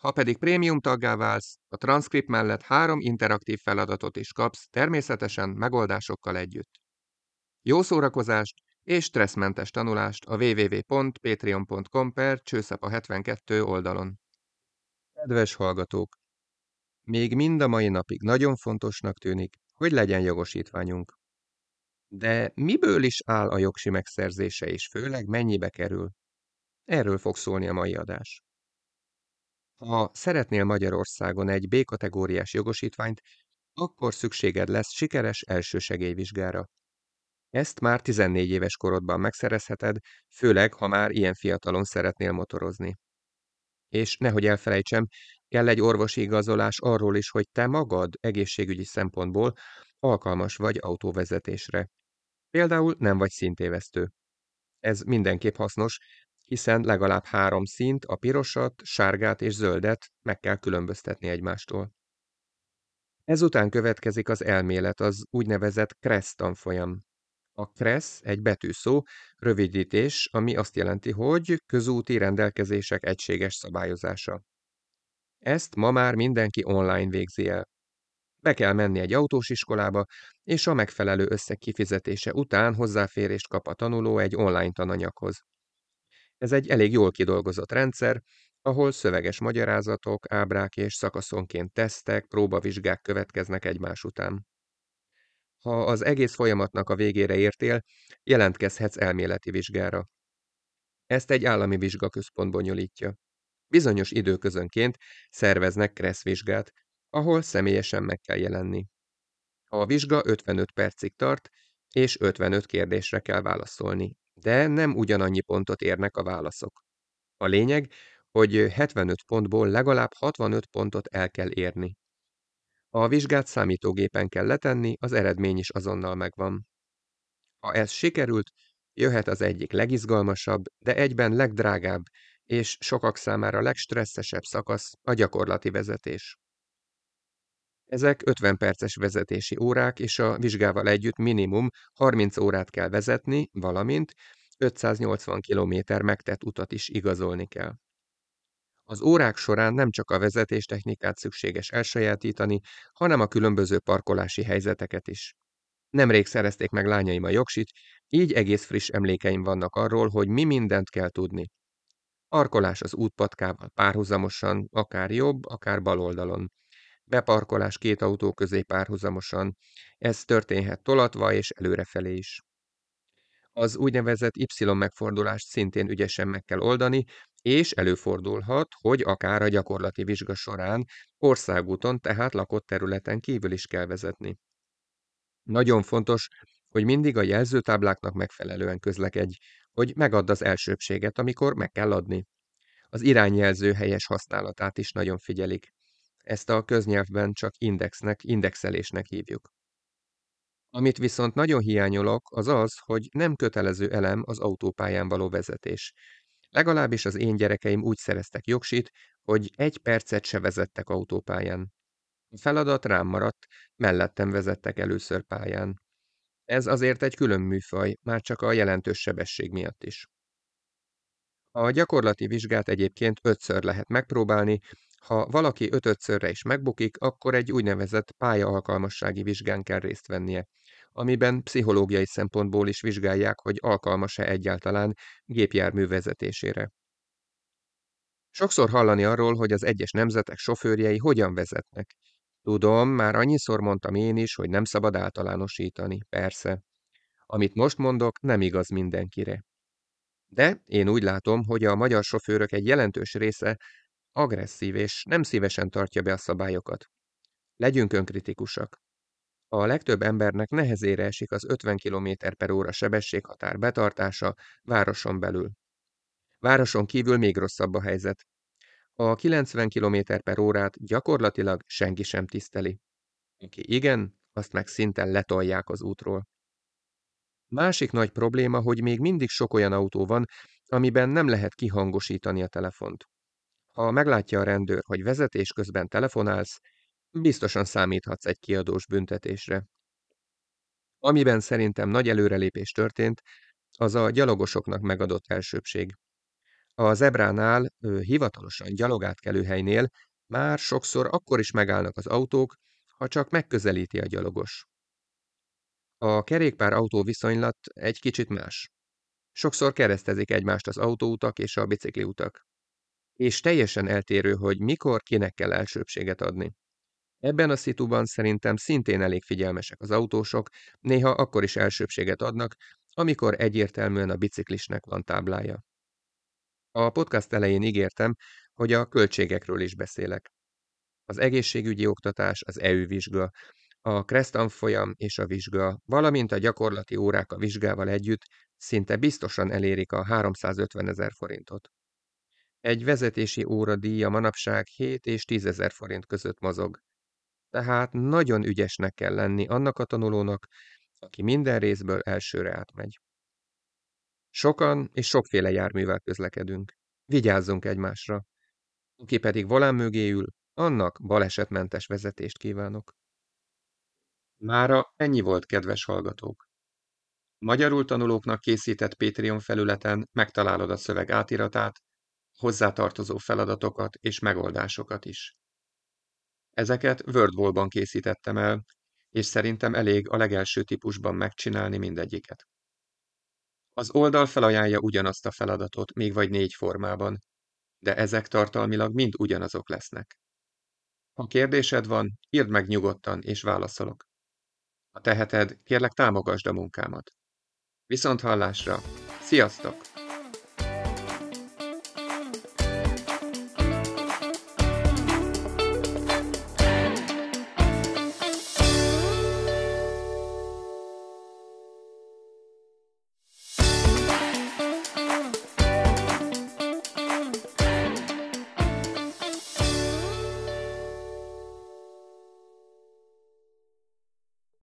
Ha pedig prémium taggá válsz, a transzkript mellett három interaktív feladatot is kapsz, természetesen megoldásokkal együtt. Jó szórakozást és stresszmentes tanulást a www.patreon.com per csőszapa 72 oldalon. Kedves hallgatók! Még mind a mai napig nagyon fontosnak tűnik, hogy legyen jogosítványunk. De miből is áll a jogsi megszerzése, és főleg mennyibe kerül? Erről fog szólni a mai adás. Ha szeretnél Magyarországon egy B-kategóriás jogosítványt, akkor szükséged lesz sikeres elsősegélyvizsgára. Ezt már 14 éves korodban megszerezheted, főleg, ha már ilyen fiatalon szeretnél motorozni. És nehogy elfelejtsem, kell egy orvosi igazolás arról is, hogy te magad egészségügyi szempontból alkalmas vagy autóvezetésre. Például nem vagy szintévesztő. Ez mindenképp hasznos, hiszen legalább három szint, a pirosat, sárgát és zöldet meg kell különböztetni egymástól. Ezután következik az elmélet, az úgynevezett KRESZ tanfolyam. A KRESZ egy betűszó, rövidítés, ami azt jelenti, hogy közúti rendelkezések egységes szabályozása. Ezt ma már mindenki online végzi el. Be kell menni egy autós iskolába, és a megfelelő összeg kifizetése után hozzáférést kap a tanuló egy online tananyaghoz. Ez egy elég jól kidolgozott rendszer, ahol szöveges magyarázatok, ábrák és szakaszonként tesztek, próbavizsgák következnek egymás után. Ha az egész folyamatnak a végére értél, jelentkezhetsz elméleti vizsgára. Ezt egy állami vizsgaközpont bonyolítja. Bizonyos időközönként szerveznek kresszvizsgát, ahol személyesen meg kell jelenni. A vizsga 55 percig tart, és 55 kérdésre kell válaszolni, de nem ugyanannyi pontot érnek a válaszok. A lényeg, hogy 75 pontból legalább 65 pontot el kell érni. A vizsgát számítógépen kell letenni, az eredmény is azonnal megvan. Ha ez sikerült, jöhet az egyik legizgalmasabb, de egyben legdrágább és sokak számára legstresszesebb szakasz a gyakorlati vezetés. Ezek 50 perces vezetési órák, és a vizsgával együtt minimum 30 órát kell vezetni, valamint 580 km megtett utat is igazolni kell. Az órák során nem csak a vezetéstechnikát szükséges elsajátítani, hanem a különböző parkolási helyzeteket is. Nemrég szerezték meg lányaim a jogsit, így egész friss emlékeim vannak arról, hogy mi mindent kell tudni. Parkolás az útpatkával párhuzamosan, akár jobb, akár bal oldalon. Beparkolás két autó közé párhuzamosan. Ez történhet tolatva és előrefelé is. Az úgynevezett Y megfordulást szintén ügyesen meg kell oldani, és előfordulhat, hogy akár a gyakorlati vizsga során országúton, tehát lakott területen kívül is kell vezetni. Nagyon fontos, hogy mindig a jelzőtábláknak megfelelően közlekedj, hogy megadd az elsőbséget, amikor meg kell adni. Az irányjelző helyes használatát is nagyon figyelik. Ezt a köznyelvben csak indexnek, indexelésnek hívjuk. Amit viszont nagyon hiányolok, az az, hogy nem kötelező elem az autópályán való vezetés. Legalábbis az én gyerekeim úgy szereztek jogsit, hogy egy percet se vezettek autópályán. A feladat rám maradt, mellettem vezettek először pályán. Ez azért egy külön műfaj, már csak a jelentős sebesség miatt is. A gyakorlati vizsgát egyébként ötször lehet megpróbálni, ha valaki ötötszörre is megbukik, akkor egy úgynevezett pályaalkalmassági vizsgán kell részt vennie, amiben pszichológiai szempontból is vizsgálják, hogy alkalmas-e egyáltalán gépjármű vezetésére. Sokszor hallani arról, hogy az egyes nemzetek sofőrjei hogyan vezetnek. Tudom, már annyiszor mondtam én is, hogy nem szabad általánosítani, persze. Amit most mondok, nem igaz mindenkire. De én úgy látom, hogy a magyar sofőrök egy jelentős része agresszív és nem szívesen tartja be a szabályokat. Legyünk önkritikusak. A legtöbb embernek nehezére esik az 50 km per óra sebességhatár betartása városon belül. Városon kívül még rosszabb a helyzet. A 90 km per órát gyakorlatilag senki sem tiszteli. Aki igen, azt meg szinten letolják az útról. Másik nagy probléma, hogy még mindig sok olyan autó van, amiben nem lehet kihangosítani a telefont. Ha meglátja a rendőr, hogy vezetés közben telefonálsz, biztosan számíthatsz egy kiadós büntetésre. Amiben szerintem nagy előrelépés történt, az a gyalogosoknak megadott elsőbség. A zebránál, ő, hivatalosan gyalogátkelőhelynél már sokszor akkor is megállnak az autók, ha csak megközelíti a gyalogos. A kerékpár-autó viszonylat egy kicsit más. Sokszor keresztezik egymást az autóutak és a bicikliutak. És teljesen eltérő, hogy mikor kinek kell elsőbséget adni. Ebben a szituban szerintem szintén elég figyelmesek az autósok, néha akkor is elsőbséget adnak, amikor egyértelműen a biciklisnek van táblája. A podcast elején ígértem, hogy a költségekről is beszélek. Az egészségügyi oktatás, az EU vizsga, a Crestan és a vizsga, valamint a gyakorlati órák a vizsgával együtt szinte biztosan elérik a 350 ezer forintot. Egy vezetési óra díja manapság 7 és 10 ezer forint között mozog. Tehát nagyon ügyesnek kell lenni annak a tanulónak, aki minden részből elsőre átmegy. Sokan és sokféle járművel közlekedünk. Vigyázzunk egymásra. Aki pedig volán mögé ül, annak balesetmentes vezetést kívánok. Mára ennyi volt, kedves hallgatók. Magyarul tanulóknak készített Patreon felületen megtalálod a szöveg átiratát, hozzátartozó feladatokat és megoldásokat is. Ezeket WordWall-ban készítettem el, és szerintem elég a legelső típusban megcsinálni mindegyiket. Az oldal felajánlja ugyanazt a feladatot, még vagy négy formában, de ezek tartalmilag mind ugyanazok lesznek. Ha kérdésed van, írd meg nyugodtan, és válaszolok. Ha teheted, kérlek támogasd a munkámat. Viszont hallásra! Sziasztok!